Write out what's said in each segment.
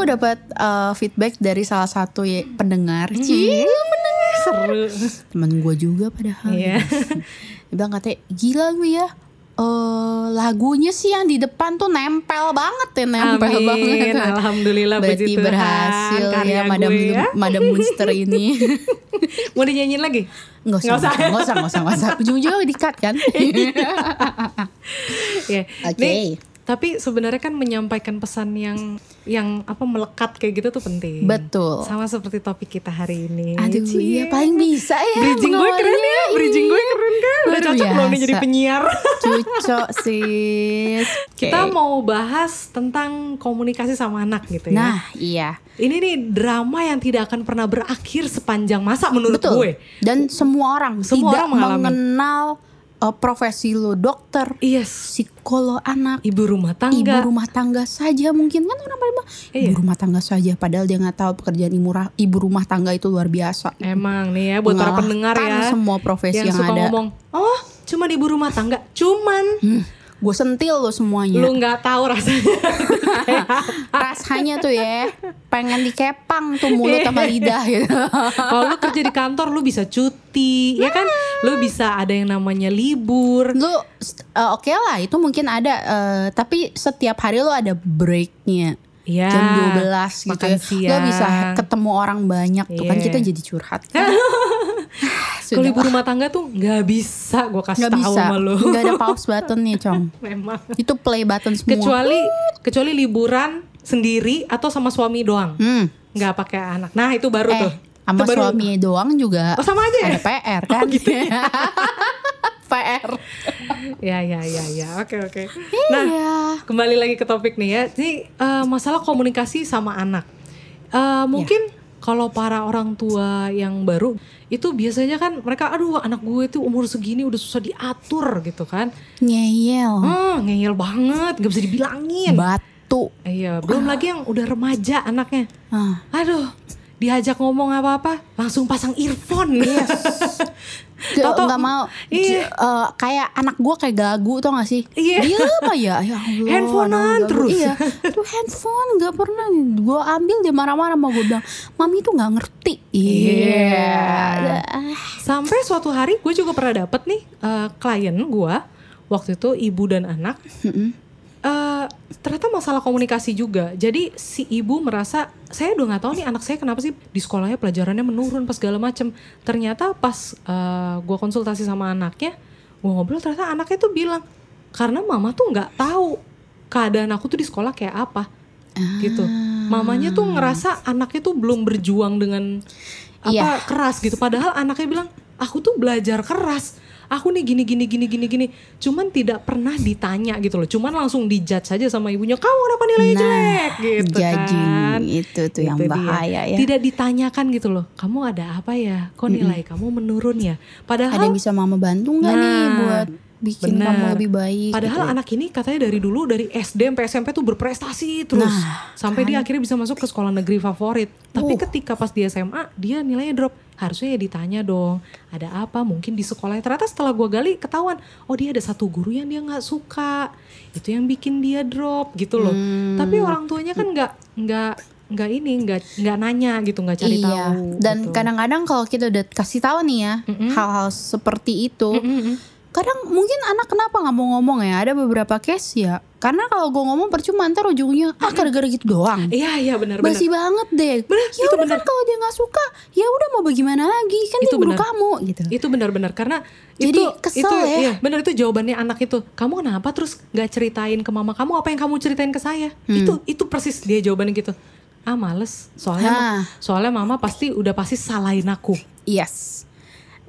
gue dapat uh, feedback dari salah satu ya, pendengar. Cie, lu pendengar. Seru. Temen gue juga padahal. Iya. Dia bilang katanya gila lu ya. eh lagunya sih yang di depan tuh nempel banget ya nempel Amin. banget. Alhamdulillah Berarti Tuhan. berhasil ya Madam ya. Madam Monster ini. Mau dinyanyiin lagi? Nggak usah, Nggak usah. nggak usah, nggak usah, usah. Ujung-ujungnya di-cut kan? Ya. Oke. Nih, tapi sebenarnya kan menyampaikan pesan yang yang apa melekat kayak gitu tuh penting. Betul. Sama seperti topik kita hari ini. Aduh, Cie. iya paling bisa ya. Bridging gue keren ya, bridging gue keren kan. Udah cocok loh nih jadi penyiar. Cucok sis. Kita Oke. mau bahas tentang komunikasi sama anak gitu ya. Nah, iya. Ini nih drama yang tidak akan pernah berakhir sepanjang masa menurut Betul. gue. Dan semua orang Semua tidak orang mengalami. mengenal uh, profesi lo dokter, Yes. psikolog anak, Ibu rumah ibu tangga. rumah tangga saja mungkin kan orang pada bilang Iya. ibu rumah tangga saja padahal dia nggak tahu pekerjaan ibu, ibu rumah tangga itu luar biasa. Emang nih ya buat para pendengar ya. semua profesi yang, yang suka ada. ngomong, "Oh, cuma ibu rumah tangga." Cuman Hmm, gue sentil lo semuanya. lu nggak tahu rasanya. Rasanya tuh ya pengen dikepang tuh mulut sama lidah gitu. Kalau lu kerja di kantor lu bisa cuti, ya kan? Lu bisa ada yang namanya libur. lu uh, oke lah itu mungkin ada uh, tapi setiap hari lu ada breaknya Iya. jam 12 gitu makan ya. Lo bisa ketemu orang banyak tuh kan Iya. kita jadi curhat. kan. Kalau ibu rumah tangga tuh nggak bisa gue kasih nggak tahu bisa. sama lu. Nggak ada pause button nih, Cong. Memang. Itu play button semua. Kecuali kecuali liburan sendiri atau sama suami doang. hmm. Nggak pakai anak. Nah, itu baru Eh, tuh. sama Itu baru- suami doang juga Oh, sama aja ya? ada PR kan? Oh, gitu PR. Ya, ya, ya, ya. Oke, oke. Nah, iya. kembali lagi ke topik nih ya. Ini eh, masalah komunikasi sama anak. Eh, mungkin kalau para orang tua yang baru itu biasanya kan mereka aduh anak gue tuh umur segini udah susah diatur gitu kan. Ngeyel. Hmm, ngeyel banget, gak bisa dibilangin. Batu. Iya, belum lagi yang udah remaja anaknya. Ah. Aduh, diajak ngomong apa-apa langsung pasang earphone. Gak, Tau-tau- nggak mau Iya. Eh, kayak anak gue kayak gagu tau gak sih Iya. dia apa ya ya Allah Handphonean terus. iya tuh handphone nggak pernah gue ambil dia marah-marah sama gue bilang mami tuh nggak ngerti iya Ah, Sampai suatu hari gue juga pernah dapet nih eh, klien gue waktu itu ibu dan anak. mm-mm. eh ternyata masalah komunikasi juga. Jadi si ibu merasa saya udah nggak tahu nih anak saya kenapa sih di sekolahnya pelajarannya menurun pas segala macem. Ternyata pas eh, gue konsultasi sama anaknya, gue ngobrol ternyata anaknya tuh bilang karena mama tuh nggak tahu keadaan aku tuh di sekolah kayak apa gitu. Mamanya tuh ngerasa anaknya tuh belum berjuang dengan apa Iya. keras gitu. Padahal anaknya bilang aku tuh belajar keras. Aku nih gini gini gini gini gini. Cuman tidak pernah ditanya gitu loh. Cuman langsung dijudge saja sama ibunya. Kamu kenapa nilainya Nah, jelek gitu judging kan. itu tuh yang Itu dia. bahaya ya Tidak ditanyakan gitu loh. Kamu ada apa ya? Kok nilai kamu menurun ya? Padahal ada yang bisa mama bantu nggak nih Nah, buat bikin bener. kamu lebih baik Padahal gitu anak ini katanya dari dulu dari SD sampai SMP tuh berprestasi terus Nah, sampai dia akhirnya bisa masuk ke sekolah negeri favorit. Tapi Uh. ketika pas di SMA dia nilainya drop. Harusnya ya ditanya dong, ada apa? Mungkin di sekolahnya ternyata setelah gua gali ketahuan, oh dia ada satu guru yang dia nggak suka, itu yang bikin dia drop gitu loh. Hmm. Tapi orang tuanya kan nggak nggak nggak ini nggak nggak nanya gitu nggak cari iya. tahu. dan gitu. kadang-kadang kalau kita udah kasih tahu nih ya hal-hal seperti itu Mm-mm. Kadang mungkin anak kenapa nggak mau ngomong ya? Ada beberapa case ya. Karena kalau gue ngomong percuma ntar ujungnya ah gara-gara gitu doang. Iya iya benar-benar. basi banget deh. Bener, ya itu udah kan kalau dia nggak suka ya udah mau bagaimana lagi? Kan Itu dia bener. kamu gitu. Itu benar-benar karena Jadi itu kesel itu ya. iya benar itu jawabannya anak itu. Kamu kenapa terus nggak ceritain ke mama kamu apa yang kamu ceritain ke saya? Hmm. itu itu persis dia jawabannya gitu. Ah males. Soalnya Hah. soalnya mama pasti udah pasti salahin aku. Yes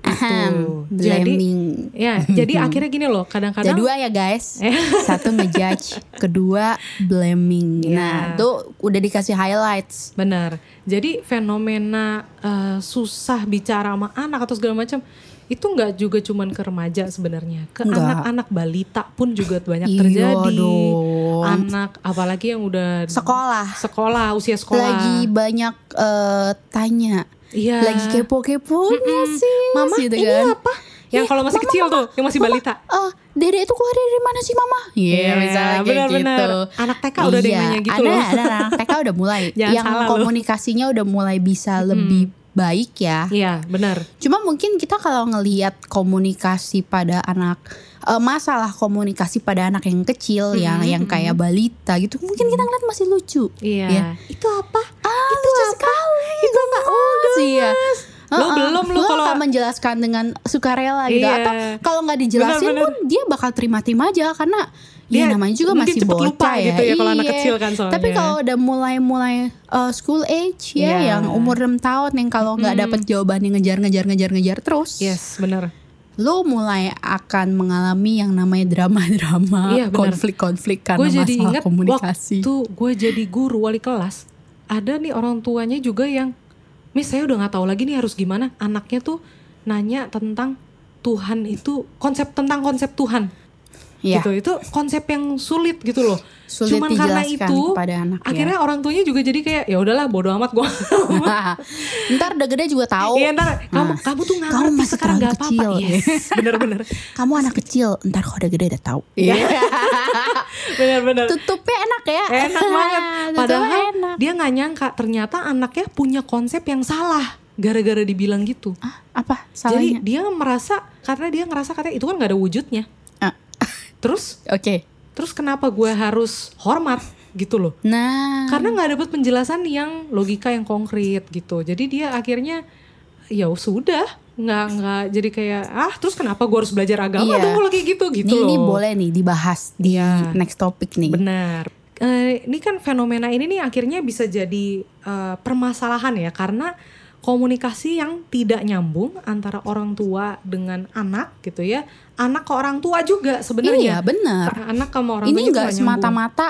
Gitu. Ahem, Jadi- blaming ya jadi akhirnya gini loh ada kadang-kadang dua ya guys. Eh. satu ngejudge kedua blaming. Nah Iya. tuh udah dikasih highlights. Benar. Jadi fenomena eh, susah bicara sama anak atau segala macam itu nggak juga cuman ke remaja sebenarnya. Ke anak-anak balita pun juga banyak terjadi. dong. anak apalagi yang udah sekolah. sekolah usia sekolah. Lagi banyak eh, tanya iya lagi kepo-keponya sih mama gitu ini kan. apa yang Ih, kalau masih mama, kecil mama, tuh yang masih mama, balita eh, Dede itu keluar dari mana sih mama? Iya Iya, misalnya kayak benar-benar. gitu. Anak TK udah ada yang Iya, nanya gitu ada, loh. Ada anak TK udah mulai. Yang salah loh. komunikasinya udah mulai bisa lebih baik ya. Iya, benar. Cuma mungkin kita kalau ngelihat komunikasi pada anak eh, masalah komunikasi pada anak yang kecil yang yang kayak balita gitu mungkin kita ngeliat masih lucu. Iya. Ya. Itu apa? Ah, itu lucu sekali. Itu apa? Iya. Lo Heeh. belum lo kalau- akan menjelaskan dengan sukarela gitu Iya. atau kalau nggak dijelasin Benar-benar. pun dia bakal terima-terima aja karena Dia ya namanya juga masih bocah lupa ya. gitu ya kalau anak Iya. kecil kan soalnya. Tapi kalau udah mulai-mulai uh, school age ya Iya. yang umur 6 tahun yang kalau nggak dapet jawabannya ngejar-ngejar ngejar-ngejar terus Yes, benar. Lo mulai akan mengalami yang namanya drama-drama, Iya, konflik-konflik karena Gue jadi masalah inget komunikasi. waktu gue jadi guru wali kelas, ada nih orang tuanya juga yang, Miss saya udah nggak tahu lagi nih harus gimana. Anaknya tuh nanya tentang Tuhan itu konsep tentang konsep Tuhan. Iya. gitu itu konsep yang sulit gitu loh Sulit cuman karena itu kepada anak, ya. akhirnya orang tuanya juga jadi kayak ya udahlah bodo amat gue Ntar udah gede juga tahu. Iya ntar kamu Nah, kamu tuh nggak kamu ngerti masih sekarang nggak apa-apa kecil. yes bener-bener Kamu anak kecil, ntar kalau udah gede udah tahu. Iya. bener-bener Tutupnya enak ya. enak banget padahal enak. dia nggak nyangka ternyata anaknya punya konsep yang salah gara-gara dibilang gitu Ah, apa jadi salahnya? dia merasa karena dia ngerasa katanya itu kan nggak ada wujudnya Ah, terus Oke. terus kenapa gue harus hormat gitu loh Nah, karena nggak dapet penjelasan yang logika yang konkret gitu jadi dia akhirnya ya sudah nggak nggak jadi kayak ah terus kenapa gue harus belajar agama Iya. dong kalau kayak gitu gitu ini, loh ini boleh nih dibahas di Iya. next topic nih. benar Eh, ini kan fenomena ini nih akhirnya bisa jadi eh, permasalahan ya karena komunikasi yang tidak nyambung antara orang tua dengan anak gitu ya. Anak ke orang tua juga Iya, sebenarnya benar. anak sama orang Ini tuh enggak nggak semata-mata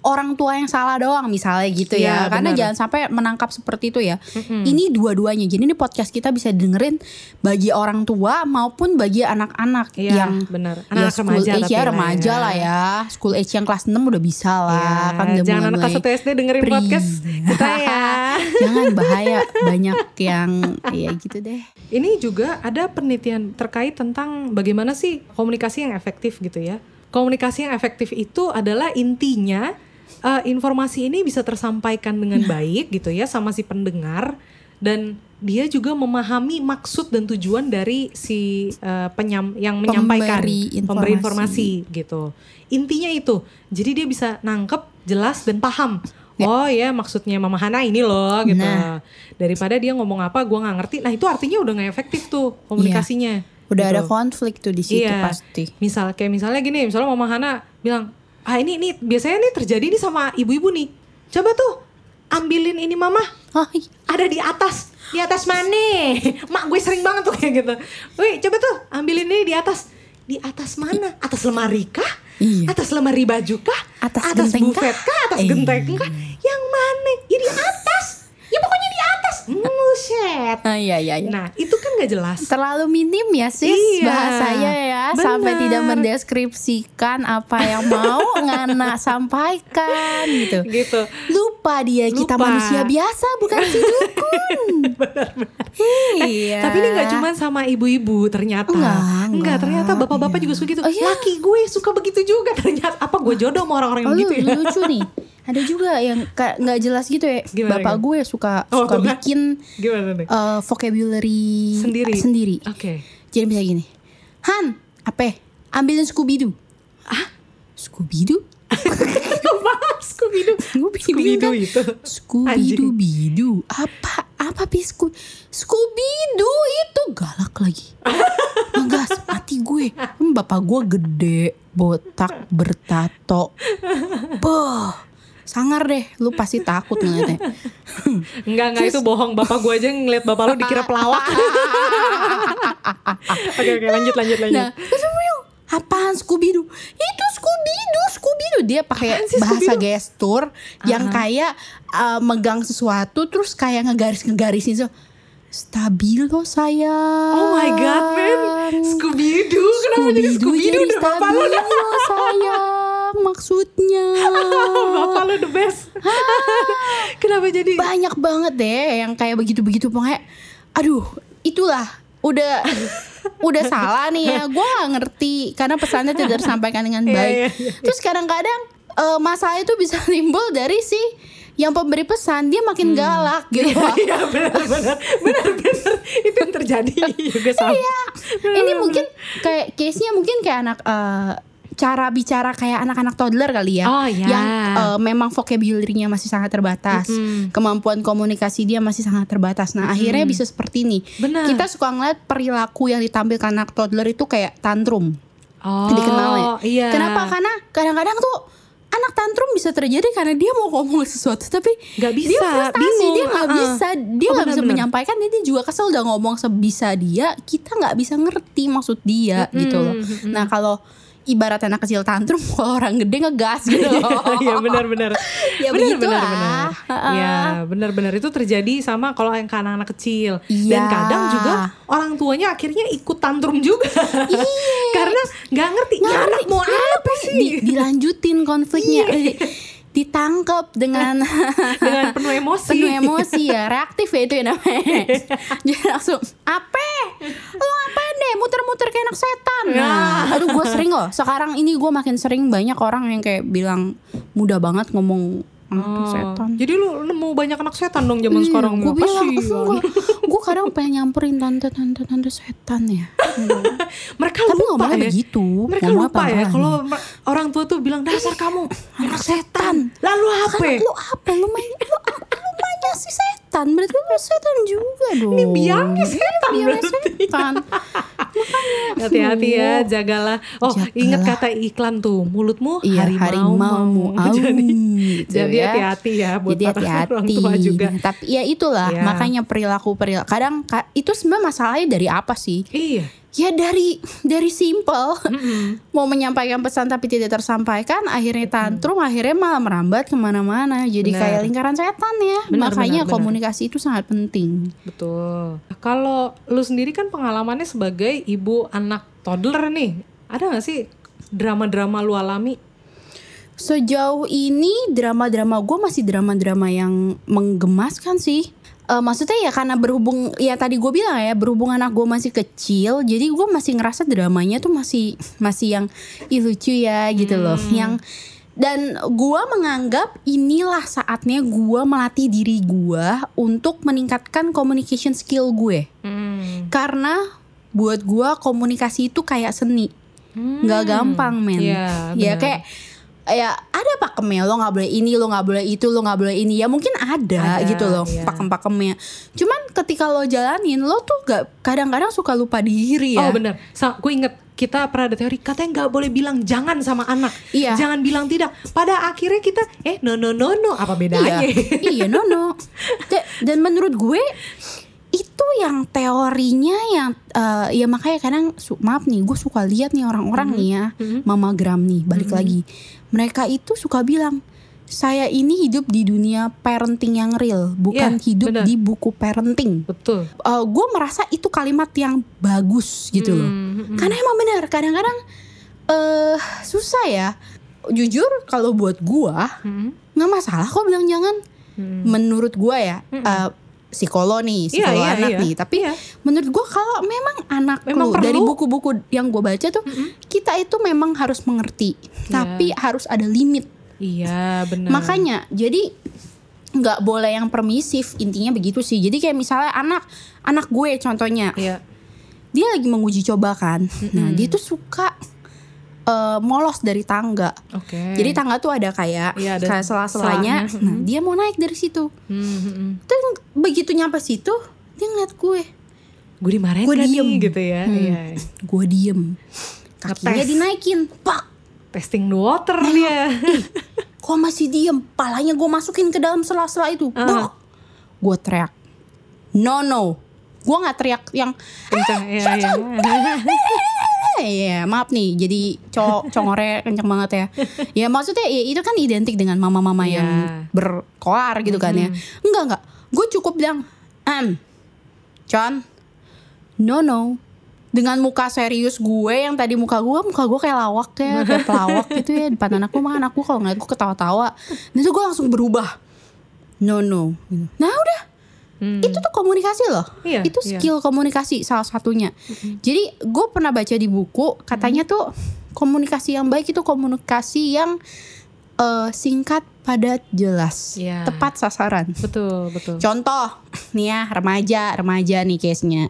orang tua yang salah doang misalnya gitu ya. Iya, Karena benar. jangan sampai menangkap seperti itu ya. Ini dua-duanya. Jadi ini podcast kita bisa dengerin bagi orang tua maupun bagi anak-anak Iya, yang benar. ya Anak-anak school remaja age ya remaja ya. lah ya. School age yang kelas 6 udah bisa lah. Ya, kan udah jangan anak kelas 1 SD dengerin pre. podcast kita ya. Jangan bahaya banyak yang ya gitu deh. Ini juga ada penelitian terkait tentang bagaimana sih komunikasi yang efektif gitu ya. Komunikasi yang efektif itu adalah intinya eh, informasi ini bisa tersampaikan dengan Nah. baik gitu ya sama si pendengar dan dia juga memahami maksud dan tujuan dari si eh, penyam yang menyampaikan Pemberi pemberi informasi. informasi gitu. Intinya itu. Jadi dia bisa nangkep, jelas dan paham. Oh ya maksudnya Mama Hana ini loh gitu. Nah. Daripada dia ngomong apa gua nggak ngerti. Nah itu artinya udah nggak efektif tuh komunikasinya. Udah Gitu. ada konflik tuh di situ Iya. pasti. Misal kayak misalnya gini, misalnya Mama Hana bilang, ah ini ini biasanya nih terjadi nih sama ibu-ibu nih. Coba tuh ambilin ini Mama. Ada di atas di atas mana? Mak gue sering banget tuh kayak gitu. Wih coba tuh ambilin ini di atas. Di atas mana? Atas lemari kah? Iya. atas lemari baju kah? Atas genteng bufet kah? kah? Atas genteng kah? Yang mana? Ya di atas Buset. Ah, iya iya iya. nah itu kan nggak jelas terlalu minim ya sis Iya, bahasanya ya sampai benar. tidak mendeskripsikan apa yang mau ngana sampaikan gitu gitu lupa dia kita Lupa. manusia biasa bukan si dukun iya Tapi ini nggak cuma sama ibu-ibu ternyata. Enggak, enggak. ternyata bapak-bapak Iya. juga suka gitu. Oh, iya? Laki gue suka begitu juga ternyata. Apa gue jodoh sama orang-orang yang Oh, lu, begitu ya? lucu nih ada juga yang kayak nggak jelas gitu ya Gimana, bapak gimana? gue suka Oh, suka kan? bikin Gimana nih? eh, vocabulary Sendiri. sendiri Oke. jadi bisa gini Han apa ambilin Scooby Doo ah Scooby Doo Apa? Scooby-Doo. Gue Scooby-Doo kan? itu. Scooby. Doo Bidu apa apa bisku Scooby Doo itu galak lagi ngegas mati gue bapak gue gede botak bertato Boh sangar deh lu pasti takut ngeliatnya Enggak, enggak itu bohong. Bapak gue aja ngeliat bapak lu dikira pelawak. Oke, oke, lanjut, lanjut, lanjut. nah apaan Scooby Doo itu Scooby Doo Scooby Doo dia pakai bahasa gestur yang kayak uh, megang sesuatu terus kayak ngegaris ngegarisin so stabilo sayang Oh my god, man. Scooby-Doo. Kenapa jadi Scooby-Doo jadi bapak lu? stabilo sayang maksudnya bapak lu the best. Kenapa jadi? banyak banget deh yang kayak begitu-begitu pokoknya aduh itulah udah udah salah nih ya gue gak ngerti karena pesannya tidak tersampaikan dengan Iya, baik iya, iya. terus kadang-kadang eh, masalah itu bisa timbul dari si yang pemberi pesan dia makin galak gitu Iya benar benar benar benar itu yang terjadi juga sama. Iya. ini mungkin kayak case nya mungkin kayak anak eh, cara bicara kayak anak-anak toddler kali ya Oh, iya. yang eh, memang vocabulary-nya masih sangat terbatas Mm-mm. kemampuan komunikasi dia masih sangat terbatas nah akhirnya bisa seperti ini Benar. kita suka ngeliat perilaku yang ditampilkan anak toddler itu kayak tantrum Oh, dikenal ya. Iya. Kenapa? Karena kadang-kadang tuh anak tantrum bisa terjadi karena dia mau ngomong sesuatu tapi Nggak bisa, dia frustasi, bingung, dia nggak uh-uh. bisa, dia Oh, nggak bisa benar-benar. menyampaikan, dia, dia juga kesel udah ngomong sebisa dia, kita nggak bisa ngerti maksud dia gitu loh. Nah kalau ibarat anak kecil tantrum, kalau orang gede ngegas gitu loh. Iya benar benar. Ya benar benar benar. Heeh. Iya benar benar itu terjadi sama kalau yang ke anak-anak kecil dan Iya. kadang juga orang tuanya akhirnya ikut tantrum juga. Karena nggak ngerti "Ya, anak ngerti, mau apa sih? Di- dilanjutin konfliknya, Iya. ditangkap dengan Dengan penuh emosi. penuh emosi ya reaktif ya itu ya namanya jadi langsung apa lo ngapain deh muter-muter kayak anak setan? Nah, aduh gue sering loh. Sekarang ini gue makin sering banyak orang yang kayak bilang mudah banget ngomong anak Oh, setan. Jadi lu nemu banyak anak setan dong zaman sekarang. gue bilang gue kadang pengen nyamperin tante tante tante setan ya. Mereka tapi lupa ya. begitu Mereka ngomongnya lupa ya kalau orang tua tuh bilang dasar kamu anak setan. Lalu apa? Kan lu apa? Lu main lu, lu mainnya si setan berarti lu setan juga dong Ini biangnya setan Biangnya berarti. setan Hati-hati ya, jagalah. Oh, Jagalah. ingat kata iklan tuh, mulutmu Iya, harimau. harimau. Au, jadi gitu jadi ya. hati-hati ya buat Jadi para hati-hati. orang tua juga. Tapi ya itulah Iya. makanya perilaku perilaku. Kadang ka- itu sebenarnya masalahnya dari apa sih? Iya. Ya dari dari simple. Mm-mm. Mau menyampaikan pesan tapi tidak tersampaikan, akhirnya tantrum, akhirnya malah merambat ke mana-mana. Jadi Benar. kayak lingkaran setan ya. Benar, makanya benar. komunikasi itu sangat penting. Betul. Kalau lu sendiri kan pengalamannya sebagai ibu anak toddler nih. Ada gak sih drama-drama lu alami? Sejauh ini drama-drama gue masih drama-drama yang menggemaskan sih. Eh, maksudnya ya karena berhubung ya tadi gue bilang ya berhubung anak gue masih kecil, jadi gue masih ngerasa dramanya tuh masih masih yang Ih, lucu ya gitu loh. Yang dan gue menganggap inilah saatnya gue melatih diri gue untuk meningkatkan communication skill gue. Hmm. Karena buat gue komunikasi itu kayak seni nggak gampang men Iya, ya kayak ya ada pakemnya lo nggak boleh ini lo nggak boleh itu lo nggak boleh ini ya mungkin ada, Ada, gitu loh iya. pakem-pakemnya cuman ketika lo jalanin lo tuh gak kadang-kadang suka lupa diri ya Oh bener, Sa gue inget kita pernah ada teori katanya nggak boleh bilang jangan sama anak, Iya. jangan bilang tidak. Pada akhirnya kita eh no no no no apa bedanya? Iya, iya no no. Da- Dan menurut gue itu yang teorinya yang eh, ya makanya kadang su- maaf nih gue suka lihat nih orang-orang nih ya Mhm. mamagram nih balik lagi mereka itu suka bilang saya ini hidup di dunia parenting yang real bukan Iya, hidup benar. di buku parenting. Betul. Eh, gue merasa itu kalimat yang bagus gitu loh. Hmm, hmm, karena emang benar kadang-kadang eh susah ya. Jujur kalau buat gua hmm, nggak masalah kok bilang jangan. Hmm. menurut gua ya eh, psikolog nih Iya, psikolog iya, anak iya. nih tapi Iya. menurut gua kalau memang anak Memang lu perlu. dari buku-buku yang gua baca tuh kita itu memang harus mengerti tapi harus ada limit Iya benar. makanya jadi nggak boleh yang permisif intinya begitu sih jadi kayak misalnya anak anak gue contohnya Iya. dia lagi menguji coba kan nah dia tuh suka eh, molos dari tangga Oke. jadi tangga tuh ada kayak Iya, ada kayak sela-selanya. selanya. Nah, dia mau naik dari situ. Hmm. Dan begitu nyampe situ, dia ngeliat gue. Gue dimarahin Gue diem. nih gitu ya. Hmm. Iya. Gue diem. Kakinya dinaikin. Pak, Testing the water dia. kok masih diem? Palanya gue masukin ke dalam sela-sela itu. Ah. Gue teriak. No, no. Gue gak teriak yang Kencang. Iya, iya. Eh, Iya, maaf nih, jadi cowok congore kenceng banget ya. Ya maksudnya ya, itu kan identik dengan mama-mama Iya. yang berkoar gitu kan ya. Enggak enggak, gue cukup bilang, em, John, no no. Dengan muka serius gue yang tadi muka gue, muka gue kayak lawak ya, kayak pelawak gitu ya. Depan anakku mah anakku kalau ngeliat gue ketawa-tawa. Itu gue langsung berubah. No no. Gitu. Nah udah, Hmm. itu tuh komunikasi loh Iya, itu iya. skill komunikasi salah satunya jadi gue pernah baca di buku katanya Hmm. tuh komunikasi yang baik itu komunikasi yang eh, singkat padat jelas Iya. tepat sasaran betul betul. contoh nih ya remaja remaja nih case nya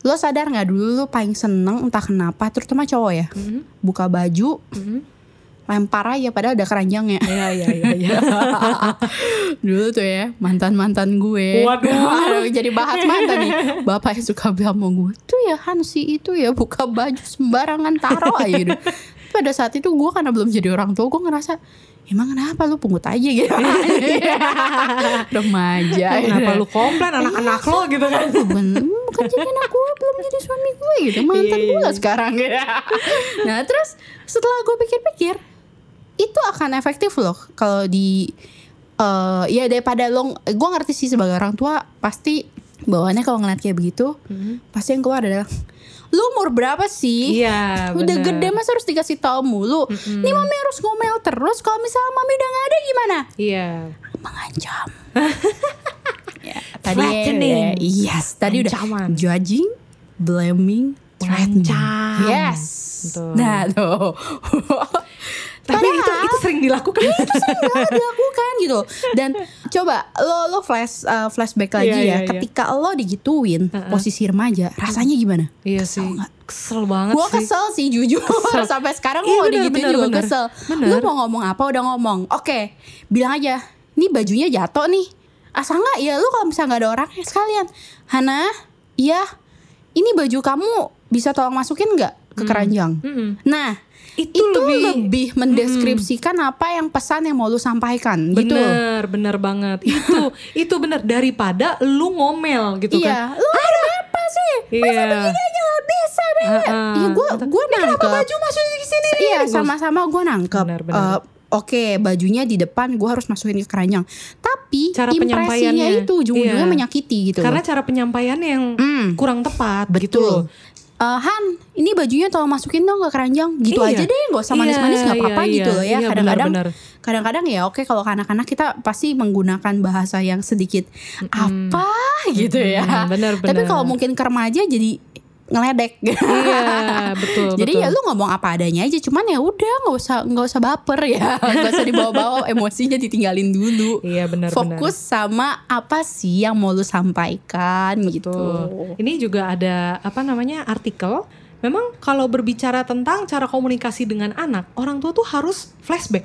lo sadar nggak dulu lo paling seneng entah kenapa terutama cowok ya Mhm, buka baju mhm. Lempar aja padahal ada keranjangnya Iya iya iya. iya. dulu tuh ya mantan mantan gue Waduh. jadi bahas mantan nih bapak yang suka bilang sama gue tuh ya Hansi itu ya buka baju sembarangan taruh aja gitu pada saat itu gue karena belum jadi orang tua gue ngerasa emang kenapa lu pungut aja gitu remaja Kenapa lu komplain anak-anak lo gitu kan? bukan, bukan jadi anak gue belum jadi suami gue gitu mantan Iya, gue iya. sekarang gitu nah terus setelah gue pikir-pikir itu akan efektif loh kalau di eh ya daripada lo gue ngerti sih sebagai orang tua pasti bawaannya kalau ngeliat kayak begitu pasti yang keluar adalah lu umur berapa sih Iya, udah bener. gede masa harus dikasih tahu mulu nih mami harus ngomel terus kalau misalnya mami udah gak ada gimana Iya. mengancam. ya, tadi Threatening. ya, yes, tadi Ancaman. udah judging, blaming, threatening. Yes. Betul. Nah, tuh. Tapi itu Padahal- itu sering dilakukan. itu sering banget dilakukan gitu. Dan coba lo lo flash uh, flashback lagi Iya, ya. iya, iya. ketika lo digituin posisi remaja rasanya gimana? Iya sih. Kesel banget sih. kesel sih jujur. Sampai sekarang Iya, gue bener, digituin bener, juga bener. kesel. Bener. lu mau ngomong apa udah ngomong. Oke bilang aja ini bajunya jatuh nih. Asal nggak? Ya lu kalau misalnya nggak ada orangnya sekalian. Hana iya. Ini baju kamu bisa tolong masukin nggak ke keranjang? Mm-mm. nah Itu itu, lebih- lebih, mendeskripsikan apa yang pesan yang mau lu sampaikan gitu Bener, bener banget. Itu, itu bener daripada lu ngomel gitu iya kan. lu ada apa sih Iya. ini aja nggak bisa deh Heeh. iya gue gue nangkep Baju masuk di sini nih. Iya sama-sama gue nangkep. Benar, benar. Eh, Oke bajunya di depan gue harus masukin ke keranjang. Tapi Cara impresinya penyampaiannya. itu ujung-ujungnya Iya. menyakiti gitu. Karena cara penyampaiannya yang Hmm. kurang tepat gitu Betul. loh. Eh, Han, ini bajunya tolong masukin dong ke keranjang. Gitu Iya. aja deh, gak usah manis-manis Iya, nggak apa-apa iya, gitu loh ya. iya, Kadang-kadang, kadang-kadang ya oke kalau anak-anak kita pasti menggunakan bahasa yang sedikit apa gitu ya. Mm, benar, Tapi kalau mungkin ke remaja jadi ngeledek. Iya, betul. Jadi betul. ya lu ngomong apa adanya aja, cuman ya udah nggak usah nggak usah baper ya, nggak usah dibawa-bawa emosinya ditinggalin dulu. Iya benar Fokus sama apa sih yang mau lu sampaikan gitu. Tuh. Ini juga ada apa namanya artikel. Memang kalau berbicara tentang cara komunikasi dengan anak, orang tua tuh harus flashback,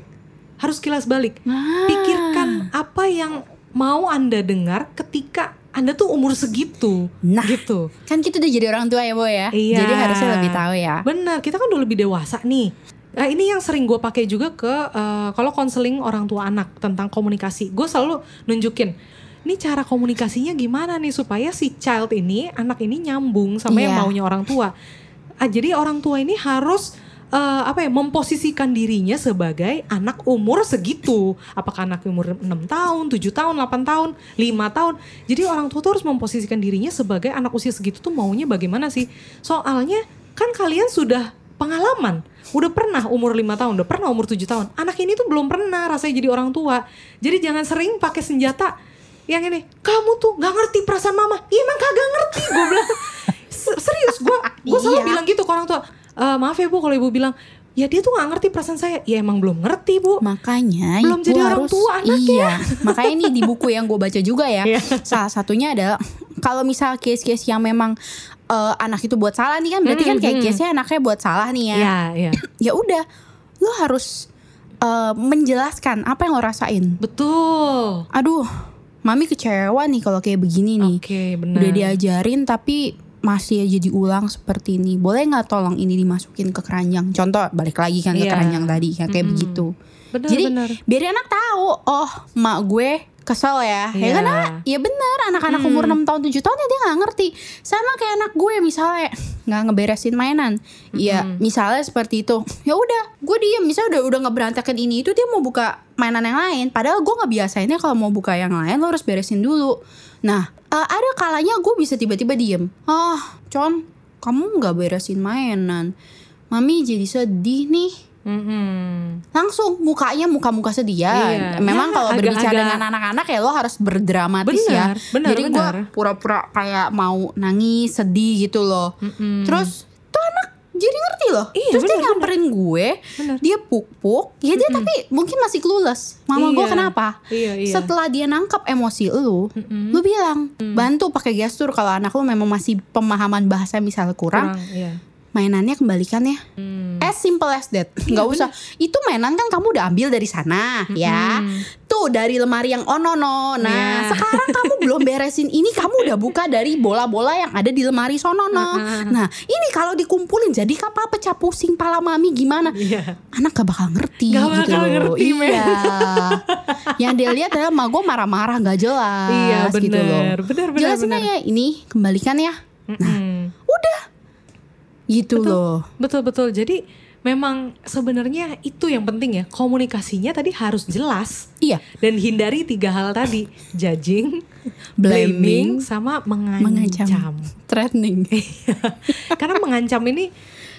harus kilas balik. Nah. Pikirkan apa yang mau anda dengar ketika anda tuh umur segitu, Nah. gitu. Kan kita udah jadi orang tua ya boy ya. Iya. Jadi harusnya lebih tahu ya. Benar, kita kan udah lebih dewasa nih. Nah, ini yang sering gue pakai juga ke eh, kalau konseling orang tua anak tentang komunikasi. Gue selalu nunjukin, ini cara komunikasinya gimana nih supaya si child ini, anak ini nyambung sama yang Iya. maunya orang tua. Ah, jadi orang tua ini harus eh, apa ya memposisikan dirinya sebagai anak umur segitu. Apakah anak umur 6 tahun, 7 tahun, 8 tahun, 5 tahun. Jadi orang tua tuh harus memposisikan dirinya sebagai anak usia segitu tuh maunya bagaimana sih? Soalnya kan kalian sudah pengalaman. Udah pernah umur 5 tahun, udah pernah umur 7 tahun. Anak ini tuh belum pernah rasanya jadi orang tua. Jadi jangan sering pakai senjata yang ini. Kamu tuh nggak ngerti perasaan mama. Iya emang kagak ngerti gue bilang. Se- Serius gue gue selalu Iya. bilang gitu ke orang tua. "Eh, maaf ya bu kalau ibu bilang ya dia tuh nggak ngerti perasaan saya. Ya emang belum ngerti bu. Makanya Belum ibu jadi orang harus tua anaknya. iya. Makanya ini di buku yang gue baca juga ya. Iya. Salah satunya adalah kalau misal case-case yang memang eh, anak itu buat salah nih kan berarti kan kayak case-nya anaknya buat salah nih ya. Iya iya. Ya udah, lo harus eh, menjelaskan apa yang lo rasain. Betul. Aduh, mami kecewa nih kalau kayak begini nih. Oke benar. Udah diajarin tapi masih aja diulang seperti ini. Boleh nggak tolong ini dimasukin ke keranjang? Contoh balik lagi kan ke Iya. keranjang tadi kayak kayak Mm-mm. begitu. Benar Jadi benar. biar anak tahu, oh mak gue kesel ya. Ya Iya. karena ya bener anak-anak Hmm. umur 6 tahun 7 tahun ya dia nggak ngerti. Sama kayak anak gue misalnya nggak ngeberesin mainan. Ya misalnya seperti itu. Ya udah, gue diem. Misalnya udah udah ngeberantakan ini itu dia mau buka mainan yang lain. Padahal gue nggak biasainnya kalau mau buka yang lain lo harus beresin dulu. Nah eh, ada kalanya gue bisa tiba-tiba diem. Ah, Con, kamu nggak beresin mainan. Mami jadi sedih nih. Mm-mm. langsung mukanya muka-muka sedih ya. Iya. Memang Ya, kalau berbicara agak-agak- dengan anak-anak ya lo harus berdramatis ya. Benar, benar, Jadi gue pura-pura kayak mau nangis, sedih gitu loh. Mm-mm. Terus tuh anak jadi ngerti loh. Iya, Terus dia benar, nyamperin gue, Benar. dia puk-puk. Ya dia tapi mungkin masih clueless. Mama gue Iya. kenapa? Iya, iya. Setelah dia nangkap emosi lu, Mm-mm. lu bilang bantu pakai gestur kalau anak lu memang masih pemahaman bahasa misalnya kurang, kurang iya. Mainannya kembalikan ya. Hmm. As simple as that. Nggak usah. Itu mainan kan kamu udah ambil dari sana, ya. Tuh dari lemari yang ono no. Nah, Iya. sekarang kamu belum beresin ini, kamu udah buka dari bola-bola yang ada di lemari sono no. Nah, ini kalau dikumpulin jadi kapal pecah pusing pala mami gimana? Iya. Anak gak bakal ngerti Gak gitu bakal loh. ngerti, iya. yang dia lihat adalah mak gue marah-marah gak jelas Iya, gitu loh. bener, bener, bener, Jelasin bener. aja ini kembalikan ya. Mm-mm. Udah. Gitu loh. Betul betul. Jadi memang sebenarnya itu yang penting ya. Komunikasinya tadi harus jelas Iya. dan hindari tiga hal tadi, judging, Blaming, blaming, sama mengancam. Mengancam. Threatening. Karena mengancam ini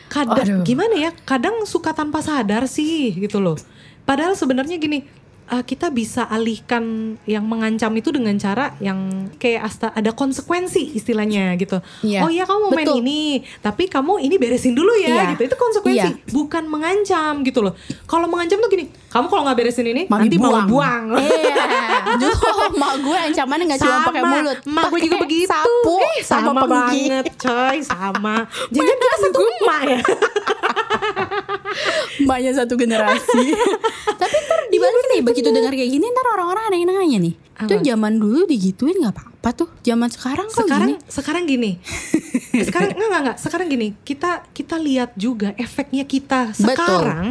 kadang Aduh. gimana ya? Kadang suka tanpa sadar sih gitu loh. Padahal sebenarnya gini, eh, kita bisa alihkan yang mengancam itu dengan cara yang kayak asta ada konsekuensi istilahnya gitu. Iya. Oh iya kamu mau main ini, tapi kamu ini beresin dulu ya Iya. gitu. Itu konsekuensi, Iya. bukan mengancam gitu loh. Kalau mengancam tuh gini, kamu kalau nggak beresin ini Mami nanti mau buang. Iya. Dulu mak gue ancamannya gak cuma pakai mulut. Mak gue juga begitu. Sapu Eh, sama, pengki. banget, coy, sama. Jadi kita satu emak ya. Mbaknya satu generasi. Tapi ntar dibalik nih begitu dengar kayak gini ntar orang-orang ada yang nanya nih. Tuh Apa? zaman dulu digituin nggak apa-apa tuh. Zaman sekarang kok sekarang gini. sekarang gini. sekarang enggak enggak enggak. Sekarang gini, kita kita lihat juga efeknya kita Betul. sekarang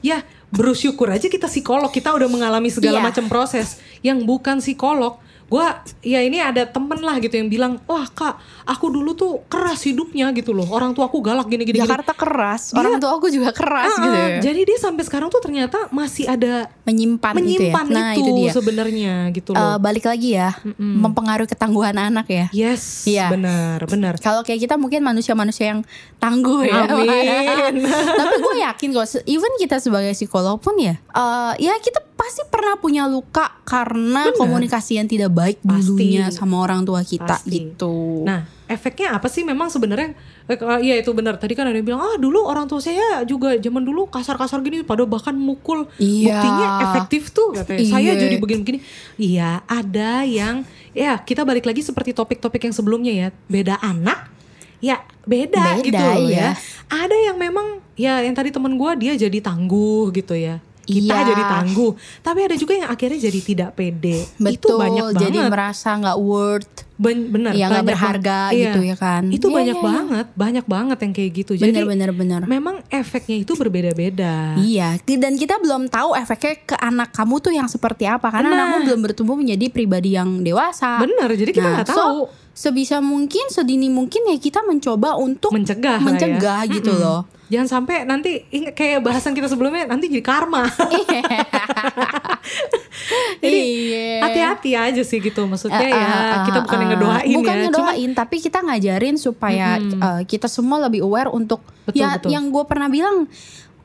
ya bersyukur aja kita psikolog, kita udah mengalami segala Iya. macam proses. Yang bukan psikolog, gua ya ini ada temen lah gitu yang bilang, "Wah, Kak, aku dulu tuh keras hidupnya gitu loh. Orang tua aku galak gini gini." gini." Jakarta keras, orang tua aku juga keras Ah, gitu. ya. Jadi dia sampai sekarang tuh ternyata masih ada menyimpan, menyimpan gitu ya. Nah, itu, itu dia. sebenarnya gitu Eh, loh. balik lagi ya, mempengaruhi ketangguhan anak ya. yes, iya. benar, benar. Kalau kayak kita mungkin manusia-manusia yang tangguh ya. Amin. Tapi gue yakin kok, even kita sebagai psikolog pun ya, eh, ya kita pasti pernah punya luka karena Benar. komunikasi yang tidak baik Pasti. dulunya sama orang tua kita Pasti. gitu. Nah, efeknya apa sih memang sebenarnya? Eh, kalau- Iya itu benar. Tadi kan ada yang bilang, ah dulu orang tua saya juga zaman dulu kasar-kasar gini, pada bahkan mukul. Iya. Buktinya efektif tuh. Katanya. Saya Iya. jadi begini-begini. Iya, ada yang, ya kita balik lagi seperti topik-topik yang sebelumnya ya. Beda anak, ya beda, Beda, gitu iya. ya. Ada yang memang, ya yang tadi temen gue dia jadi tangguh gitu ya. Kita Iya. jadi tangguh. Tapi ada juga yang akhirnya jadi tidak pede. Betul, itu banyak jadi banget. merasa nggak worth. Ben- bener Ya, nggak berharga banget. gitu ya kan. itu Iya, banyak iya, iya. banget banyak banget yang kayak gitu jadi Bener bener bener. memang efeknya itu berbeda-beda Iya, dan kita belum tahu efeknya ke anak kamu tuh yang seperti apa karena Nah. anakmu belum bertumbuh menjadi pribadi yang dewasa. bener jadi kita Nah, nggak so, tahu sebisa mungkin sedini mungkin ya kita mencoba untuk mencegah ya. mencegah gitu Mm-mm. loh. Jangan sampai nanti kayak bahasan kita sebelumnya nanti jadi karma. Jadi, Iya. hati-hati aja sih gitu maksudnya Eh, ya eh, kita bukan yang eh, ngedoain bukan ya ngedoain tapi kita ngajarin supaya Mm-mm. eh, kita semua lebih aware untuk Betul, ya betul. yang gue pernah bilang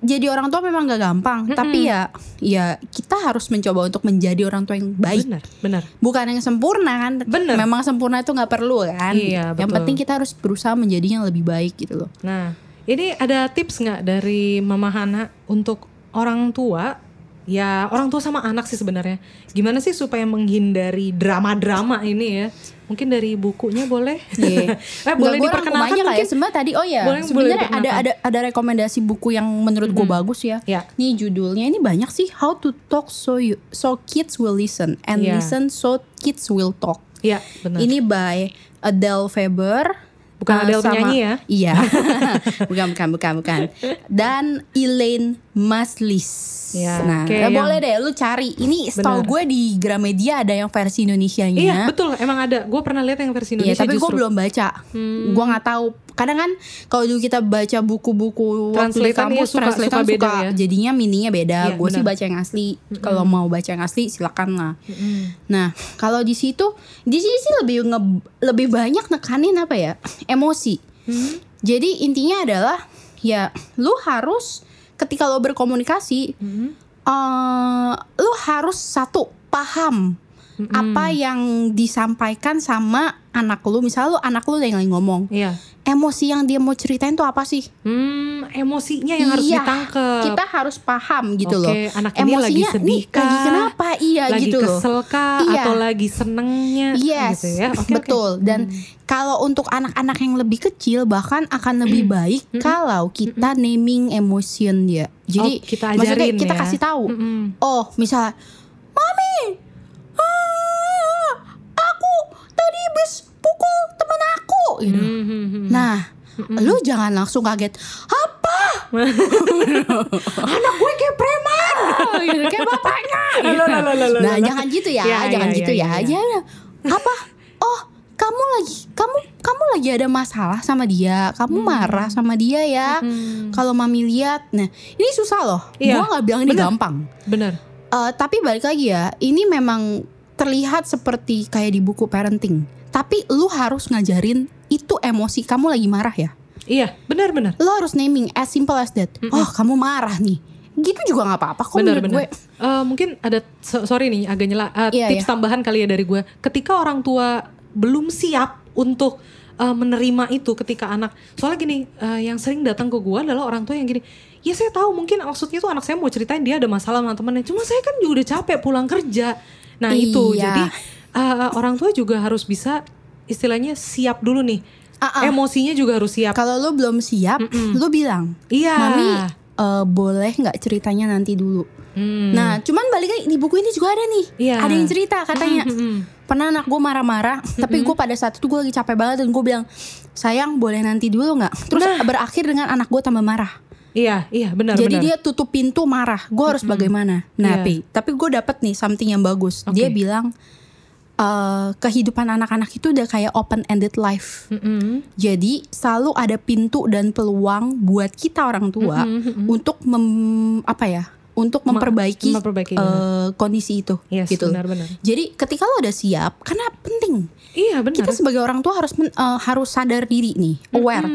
jadi orang tua memang gak gampang tapi ya ya kita harus mencoba untuk menjadi orang tua yang cuma baik. Benar benar. Bukan yang sempurna kan? Bener. memang sempurna itu nggak perlu kan? Iya, yang penting kita harus berusaha menjadi yang lebih baik gitu loh. Nah, ini ada tips nggak dari Mama Hana untuk orang tua? Ya, orang tua sama anak sih sebenarnya. Gimana sih supaya menghindari drama-drama ini ya? Mungkin dari bukunya boleh? Iya. eh, boleh Nggak, diperkenalkan ya mungkin? sebenarnya tadi oh ya Boleh- boleh sebenarnya ada diperkenalkan. ada ada rekomendasi buku yang menurut gue bagus ya Ya. Nih judulnya ini banyak sih How to Talk So You, So Kids Will Listen and Iya. Listen So Kids Will Talk. Iya, benar. Ini by Adele Faber. Bukan uh, Adele sama- penyanyi ya? Iya. bukan bukan bukan bukan. Dan Elaine Maslis. Iya, nah, kayak eh, yang- boleh deh lu cari. Ini setahu gue di Gramedia ada yang versi Indonesianya. Iya, betul. Emang ada. Gue pernah lihat yang versi Iya, Indonesia tapi gue belum baca. Hmm. Gue nggak tahu. Kadang kan kalau dulu kita baca buku-buku waktu di kampus, suka- translatean suka beda ya. jadinya mininya beda. Iya, gue sih baca yang asli. Kalau mau baca yang asli silakan lah. Mm-mm. Nah, kalau di situ, di sini sih lebih nge- lebih banyak nekanin apa ya? Emosi. Hmm. Jadi intinya adalah ya lu harus ketika lo berkomunikasi, eh lo harus satu paham apa yang disampaikan sama anak lo. Misalnya lo anak lo yang lagi ngomong, Iya. emosi yang dia mau ceritain tuh apa sih? Hmm, emosinya yang harus Iya, ditangkep. Kita harus paham gitu Oke, loh. anak ini lagi Emosinya sedih nih, lagi kah? kenapa? Iya lagi gitu loh. kesel kah Iya. atau lagi senengnya Yes, gitu ya. Oke. betul. Dan kalau untuk anak-anak yang lebih kecil bahkan akan lebih baik kalau kita naming emotion dia. Jadi Oh, kita maksudnya ajarin kita ya. kasih tahu. Oh, misalnya, mami, Gitu. Mhm. Nah, lu jangan langsung kaget. Apa? Anak gue kayak preman, gitu, kayak bapaknya. gitu. Nah, jangan gitu ya, Ya, jangan ya, gitu ya, ya. ya, ya. Apa? Oh, kamu lagi, kamu kamu lagi ada masalah sama dia. Kamu Hmm. marah sama dia ya. Kalau mami lihat, nah ini susah loh. Iya, Gua nggak bilang ini bener. gampang. Bener. Eh, tapi balik lagi ya, ini memang terlihat seperti kayak di buku parenting. Tapi lu harus ngajarin itu emosi kamu lagi marah ya. Iya, benar-benar. Lo harus naming as simple as that. Oh kamu marah nih. Gitu juga nggak apa-apa kok Benar, menurut benar. gue. Eh, mungkin ada so- sorry nih agak nyela eh, Iya, tips iya. tambahan kali ya dari gue. Ketika orang tua belum siap untuk eh, menerima itu ketika anak soalnya gini eh, yang sering datang ke gue adalah orang tua yang gini ya saya tahu mungkin maksudnya tuh anak saya mau ceritain dia ada masalah sama temennya cuma saya kan juga udah capek pulang kerja nah itu Iya. jadi eh, orang tua juga harus bisa istilahnya siap dulu nih ah. emosinya juga harus siap Kalau lo belum siap, lo bilang, iya mami eh, boleh nggak ceritanya nanti dulu. Hmm. Nah, cuman balik lagi di buku ini juga ada nih. Iya. Ada yang cerita katanya. Mm-mm. Pernah anak gue marah-marah, tapi gue pada saat itu gue lagi capek banget dan gue bilang, sayang boleh nanti dulu nggak? Terus berakhir dengan anak gue tambah marah. iya iya benar Jadi benar. dia tutup pintu marah. Gue harus bagaimana? Nah. Pi, tapi gue dapet nih something yang bagus. Dia Oke. bilang eh, kehidupan anak-anak itu udah kayak open ended life. Mm-mm. Jadi selalu ada pintu dan peluang buat kita orang tua untuk mem, apa ya? Untuk memperbaiki, memperbaiki, eh, kondisi itu, Yes, gitu. benar-benar. Jadi ketika lo udah siap, karena penting Iya benar. kita sebagai orang tua harus men- eh, harus sadar diri nih, aware.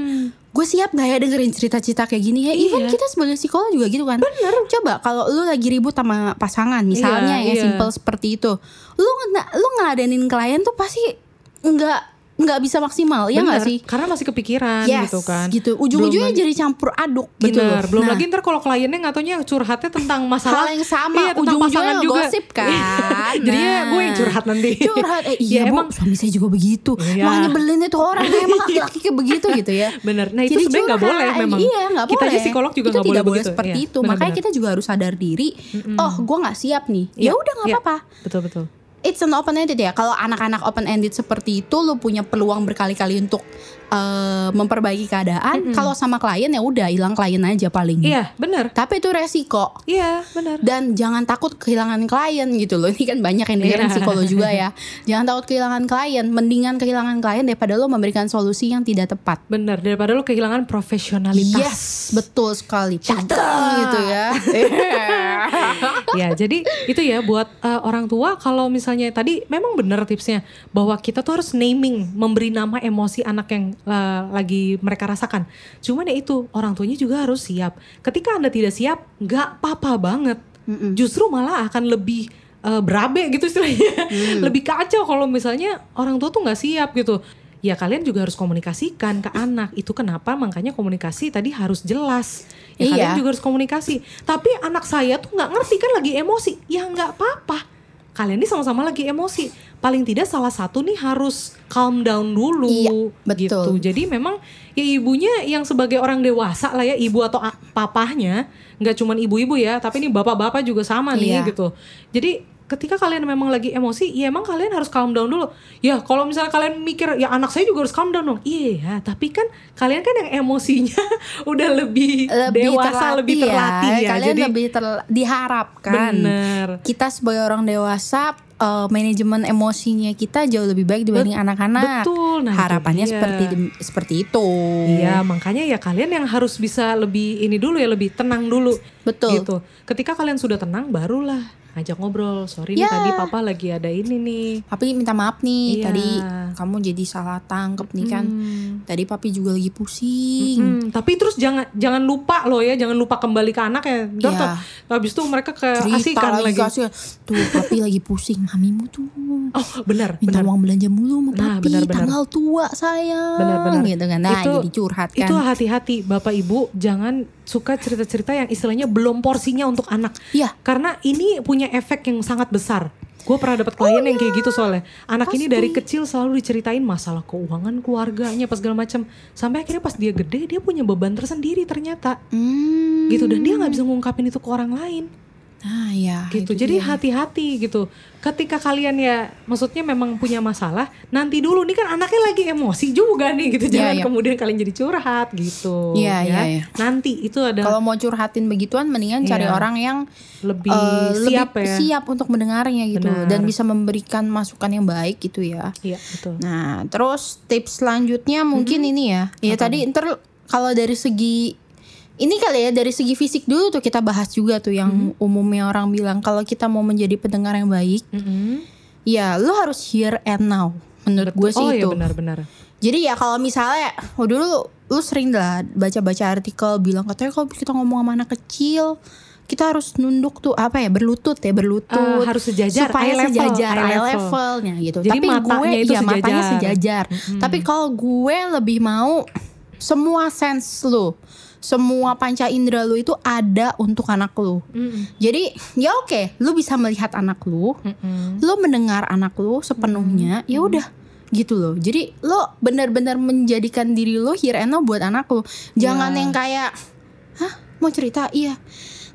Gue siap gak ya dengerin cerita-cerita kayak gini ya? Even Iya. kita sebagai psikolog juga gitu kan. Bener. Coba kalau lu lagi ribut sama pasangan, misalnya Iya, ya iya. simple seperti itu, lu ngena- lu ngeladenin klien tuh pasti nggak nggak bisa maksimal, ya nggak sih? Karena masih kepikiran Yes, gitu kan. gitu. Ujung-ujungnya jadi campur aduk gitu loh. Belum Nah, lagi ntar kalau kliennya nggak taunya curhatnya tentang masalah hal yang sama, iya, ujung-ujungnya juga. gosip kan. Jadinya Nah. gue yang curhat nanti. Curhat, eh Ya, iya bu, emang- suami saya juga begitu. Iya. Makanya nyebelin itu orang, emang laki-laki kayak begitu gitu ya. Bener. Nah itu Jadi sebenarnya nggak boleh memang. Iya nggak Kita boleh. aja psikolog juga nggak boleh boleh begitu. seperti Iya, itu. Makanya kita juga harus sadar diri. Oh, gue nggak siap nih. Ya udah nggak Iya, apa-apa. Betul betul. It's an open ended ya. Kalau anak-anak open ended seperti itu, lu punya peluang berkali-kali untuk eh, memperbaiki keadaan. Kalau sama klien ya udah hilang klien aja paling. Iya bener. Tapi itu resiko. Iya bener. Dan jangan takut kehilangan klien gitu loh. Ini kan banyak yang dengerin Iya. psikolog juga ya. Jangan takut kehilangan klien. Mendingan kehilangan klien daripada lo memberikan solusi yang tidak tepat. Bener. Daripada lu kehilangan profesionalitas. Yes, betul sekali. Cadang gitu ya. ya jadi itu ya buat uh, orang tua kalau misalnya tadi memang benar tipsnya bahwa kita tuh harus naming memberi nama emosi anak yang uh, lagi mereka rasakan. Cuman ya itu orang tuanya juga harus siap. Ketika anda tidak siap nggak apa-apa banget. Justru malah akan lebih uh, berabe gitu istilahnya. Lebih kacau kalau misalnya orang tua tuh nggak siap gitu. Ya kalian juga harus komunikasikan ke anak. Itu kenapa? Makanya komunikasi tadi harus jelas. Ya Iya. kalian juga harus komunikasi. Tapi anak saya tuh nggak ngerti kan lagi emosi. Ya nggak apa-apa kalian ini sama-sama lagi emosi. Paling tidak salah satu nih harus calm down dulu Iya, betul. gitu. Jadi memang ya ibunya yang sebagai orang dewasa lah ya ibu atau papahnya nggak cuman ibu-ibu ya tapi ini bapak-bapak juga sama nih Iya. gitu. Jadi ketika kalian memang lagi emosi ya emang kalian harus calm down dulu. Ya kalau misalnya kalian mikir ya anak saya juga harus calm down dong. Iya ya tapi kan kalian kan yang emosinya udah lebih, lebih dewasa terlatih lebih terlatih ya, Kalian jadi lebih ter- diharapkan. bener Kita sebagai orang dewasa eh, manajemen emosinya kita jauh lebih baik dibanding anak-anak. betul, nah Harapannya dia. seperti seperti itu. Iya, makanya ya kalian yang harus bisa lebih ini dulu ya lebih tenang dulu. Betul. Gitu. Ketika kalian sudah tenang, barulah ngajak ngobrol. Sorry Ya. nih tadi papa lagi ada ini nih. Papi minta maaf nih Iya. tadi kamu jadi salah tangkep nih kan. Hmm. Tadi papi juga lagi pusing. Hmm, tapi terus jangan jangan lupa loh ya, jangan lupa kembali ke anak ya. Ntar tuh, habis itu mereka ke Cerita asikan lagi, lagi. kasih. Tuh papi lagi pusing. Mamimu tuh Oh, benar, minta benar. uang belanja mulu sama Nah, papi. benar-benar. Tanggal tua sayang. Benar-benar. Gitu kan. Nah Itu- jadi curhat kan. Itu hati-hati Bapak Ibu, jangan suka cerita-cerita yang istilahnya belum porsinya untuk anak. Iya. Karena ini punya efek yang sangat besar. Gue pernah dapat klien yang kayak gitu soalnya. Anak ini. Pasti. dari kecil selalu diceritain masalah keuangan keluarganya pas segala macam. Sampai akhirnya pas dia gede dia punya beban tersendiri ternyata. Hmm. Gitu dan dia nggak bisa ngungkapin itu ke orang lain. Nah ya. gitu. itu Jadi hati-hati gitu. Ketika kalian ya maksudnya memang punya masalah, nanti dulu nih kan anaknya lagi emosi juga nih gitu. Iya, Jangan iya. kemudian kalian jadi curhat gitu. Iya, ya. iya, iya. Nanti itu ada Kalau mau curhatin begituan mendingan cari Iya. orang yang lebih eh, siap lebih ya. siap untuk mendengarnya gitu Benar. dan bisa memberikan masukan yang baik gitu ya. Iya, betul. Nah, terus tips selanjutnya mungkin ini ya. Ya tadi ntar kalau dari segi ini kali ya dari segi fisik dulu tuh kita bahas juga tuh yang umumnya orang bilang kalau kita mau menjadi pendengar yang baik, Mm-mm. ya lo harus here and now. Menurut gue sih oh itu. iya benar-benar. Jadi ya kalau misalnya, oh dulu lu sering lah baca-baca artikel bilang katanya kalau kita ngomong sama anak kecil kita harus nunduk tuh apa ya berlutut ya berlutut Eh, harus sejajar, supaya eye level, sejajar eye eye level. levelnya gitu. Jadi Tapi matanya gue itu ya matanya sejajar. sejajar. Tapi kalau gue lebih mau semua sense lu, semua panca indera lu itu ada untuk anak lu. Mm-mm. Jadi ya oke, lu bisa melihat anak lu, Mm-mm. lo mendengar anak lo sepenuhnya ya udah gitu loh jadi lo benar-benar menjadikan diri lo here and now buat anak lo jangan Iya. yang kayak hah mau cerita iya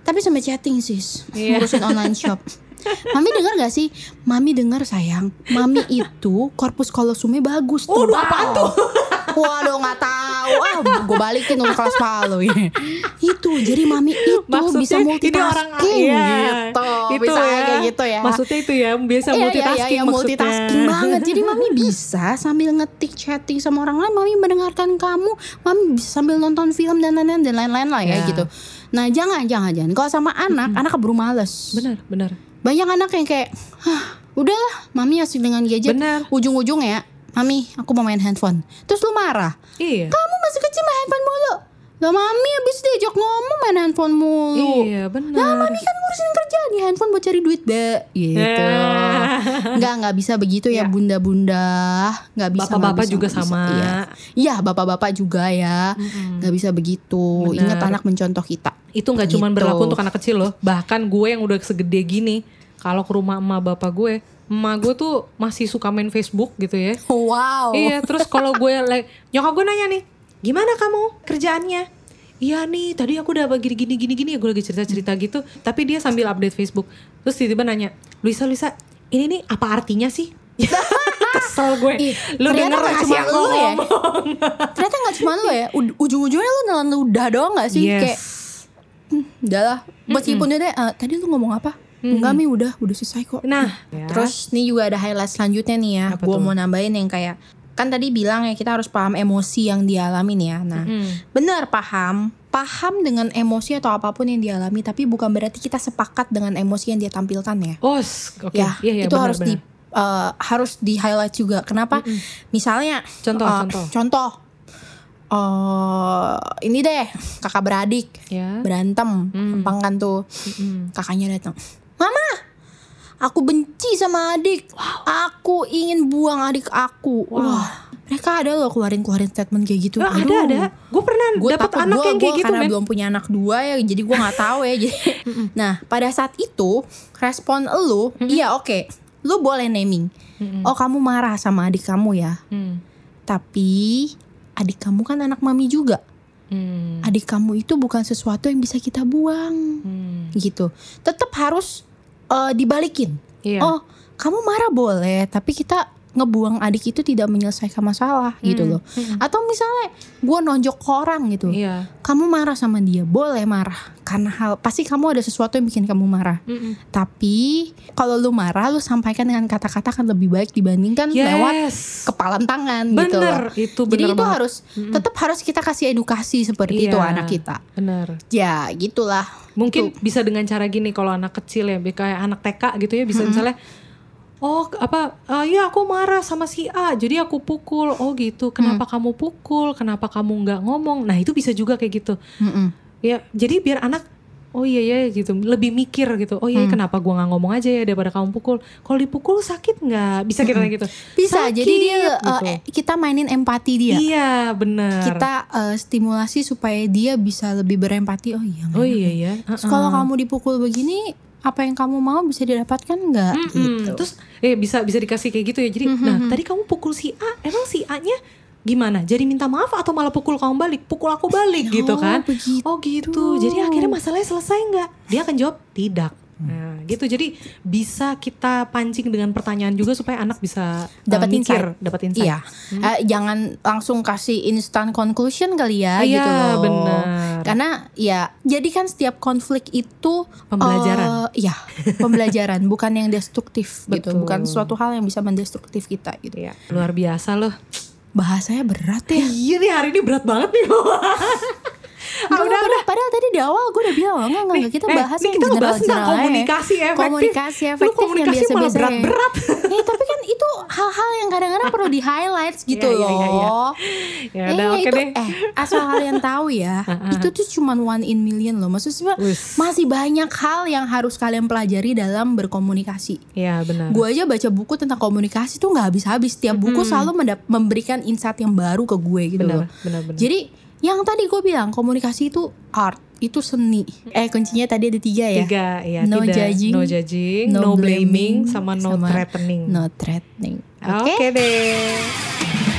tapi sampai chatting sis Iya. ngurusin online shop Mami dengar gak sih? Mami dengar sayang. Mami itu korpus kolosumnya bagus tuh. Waduh, apaan tuh? Waduh nggak tahu. Ah, gue balikin untuk kelas palu ya. Itu jadi mami itu Maksudnya bisa ini multitasking iya, gitu. itu bisa ya. kayak gitu ya. Maksudnya itu ya, biasa Iya, iya, multitasking iya, iya, maksudnya. multitasking banget. Jadi mami bisa sambil ngetik chatting sama orang lain, mami mendengarkan kamu, mami bisa sambil nonton film dan lain-lain dan lain-lain lah ya Ya. gitu. Nah jangan jangan jangan. Kalau sama anak, anak keburu males. Benar, benar. Banyak anak yang kayak, hah udahlah, mami asik dengan gadget. Ujung-ujung ya, mami aku mau main handphone. Terus lu marah, Iya. kamu masih kecil main handphone mulu. Lah mami habis diajak ngomong main handphone mulu. Iya, Lah benar. mami kan ngurusin kerjaan di handphone buat cari duit be Gitu Ya. Nggak nggak bisa begitu ya Ya. bunda-bunda Nggak bisa Bapak-bapak juga bisa. sama. Iya Iya bapak-bapak juga ya Mm-mm. Nggak bisa begitu Bener. Ingat anak mencontoh kita Itu nggak cuma Gitu. berlaku untuk anak kecil loh. Bahkan gue yang udah segede gini, kalau ke rumah emak bapak gue, emak gue tuh masih suka main Facebook gitu ya. Wow Iya, terus kalau gue like, nyokap gue nanya nih, gimana kamu kerjaannya? Iya nih, tadi aku udah gini gini gini gini, gue lagi cerita cerita gitu. Tapi dia sambil update Facebook, terus tiba-tiba nanya, Luisa Luisa, ini nih apa artinya sih? Kesel gue. Ih, Lu denger nggak cuma cuma lu ya. Ternyata gak cuma lu ya Ujung-ujungnya lu nelan ludah doang gak sih Yes. Kayak Udah lah Meskipun dia deh eh, Tadi lu ngomong apa Enggak Mi udah Udah selesai kok Nah, ya. Terus nih juga ada highlight selanjutnya nih ya. Gue mau nambahin yang kayak kan tadi bilang ya kita harus paham emosi yang dialamin ya. Nah, Mm. benar paham, paham dengan emosi atau apa pun yang dialami, tapi bukan berarti kita sepakat dengan emosi yang dia tampilkan ya. Oh, oke. Ya, Iya, iya, itu benar, harus di benar. eh, harus di highlight juga. Kenapa? Misalnya, Contoh, eh, contoh. contoh. eh, ini deh kakak beradik Ya. berantem, Hmm. gampang kan tuh Mm-mm. kakaknya datang mama aku benci sama adik. Aku ingin buang adik aku. Wow. wah. Mereka ada loh keluarin keluarin statement kayak gitu. Oh, ada ada. Gue pernah gue dapat takut anak gua- yang gua kayak gitu, karena men. belum punya anak dua ya jadi gue nggak tahu ya. Jadi nah pada saat itu respon lu iya oke. Lu boleh naming. Oh kamu marah sama adik kamu ya? Hmm. tapi adik kamu kan anak mami juga. Hmm. adik kamu itu bukan sesuatu yang bisa kita buang. Hmm. gitu. Tetap harus eh, dibalikin Iya. oh kamu marah boleh tapi kita ngebuang adik itu tidak menyelesaikan masalah gitu loh. Atau misalnya gue nonjok ke orang gitu. Iya. Kamu marah sama dia, boleh marah karena hal pasti kamu ada sesuatu yang bikin kamu marah. Mm-mm. Tapi kalau lu marah lu sampaikan dengan kata-kata kan lebih baik dibandingkan lewat Yes. kepalan tangan gitu loh. Bener, itu Jadi bener itu banget. harus tetap harus kita kasih edukasi seperti itu Iya. anak kita. Bener. Ya, gitulah. Mungkin bisa dengan cara gini kalau anak kecil ya, kayak anak TK gitu ya bisa misalnya Oh apa eh, ya aku marah sama si A jadi aku pukul. Oh gitu. Kenapa kamu pukul? Kenapa kamu nggak ngomong? Nah itu bisa juga kayak gitu. Mm-mm. ya jadi biar anak oh iya ya gitu. Lebih mikir gitu. Oh iya kenapa gua nggak ngomong aja ya daripada kamu pukul? Kalau dipukul sakit nggak? Bisa kita gitu. Bisa. Sakit, jadi dia eh, gitu. eh, kita mainin empati dia. iya benar. Kita eh, stimulasi supaya dia bisa lebih berempati. Oh iya. oh iya ya? Terus kalau kamu dipukul begini, apa yang kamu mau bisa didapatkan nggak? Mm-mm. Gitu. Terus eh bisa bisa dikasih kayak gitu ya. Jadi nah tadi kamu pukul si A, emang si A-nya gimana? Jadi minta maaf atau malah pukul kamu balik? Pukul aku balik gitu kan? begitu. Oh gitu. Jadi akhirnya masalahnya selesai nggak? Dia akan jawab tidak. Nah, gitu. Jadi bisa kita pancing dengan pertanyaan juga supaya anak bisa uh, Dapat mikir, insight. dapat insight. Iya, Eh, jangan langsung kasih instant conclusion kali ya Iya, gitu loh. benar. Karena ya, jadi kan setiap konflik itu Pembelajaran. eh, Iya, pembelajaran, bukan yang destruktif gitu, Betul. bukan suatu hal yang bisa mendestruktif kita gitu. Iya, luar biasa loh. Bahasanya berat ya. Iya nih hari ini berat banget nih. Ah, udah, padahal, padahal tadi di awal gue udah bilang enggak enggak, enggak, kita eh, bahas yang kita tentang general-general aja. komunikasi efektif. Komunikasi Lu efektif komunikasi yang biasa biasa berat-berat. Eh, tapi kan itu hal-hal yang kadang-kadang perlu di highlight gitu Iya, iya, loh. iya, iya. Ya udah Eh, oke itu, deh. Eh, asal kalian tahu ya, itu tuh cuman one in million loh. Maksudnya masih banyak hal yang harus kalian pelajari dalam berkomunikasi. Iya benar. Gue aja baca buku tentang komunikasi tuh nggak habis-habis. Tiap buku selalu mendap- memberikan insight yang baru ke gue gitu Benar, loh. benar, benar. Jadi yang tadi gue bilang komunikasi itu art, itu seni. Eh kuncinya tadi ada tiga ya. Tiga, ya No tidak. judging, no judging, no no, blaming, blaming, sama no sama threatening. No threatening. Oke Oke. deh.